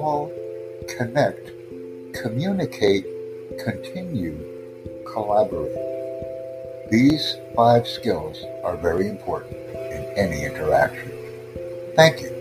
call, connect, communicate, continue, collaborate. These five skills are very important in any interaction. Thank you.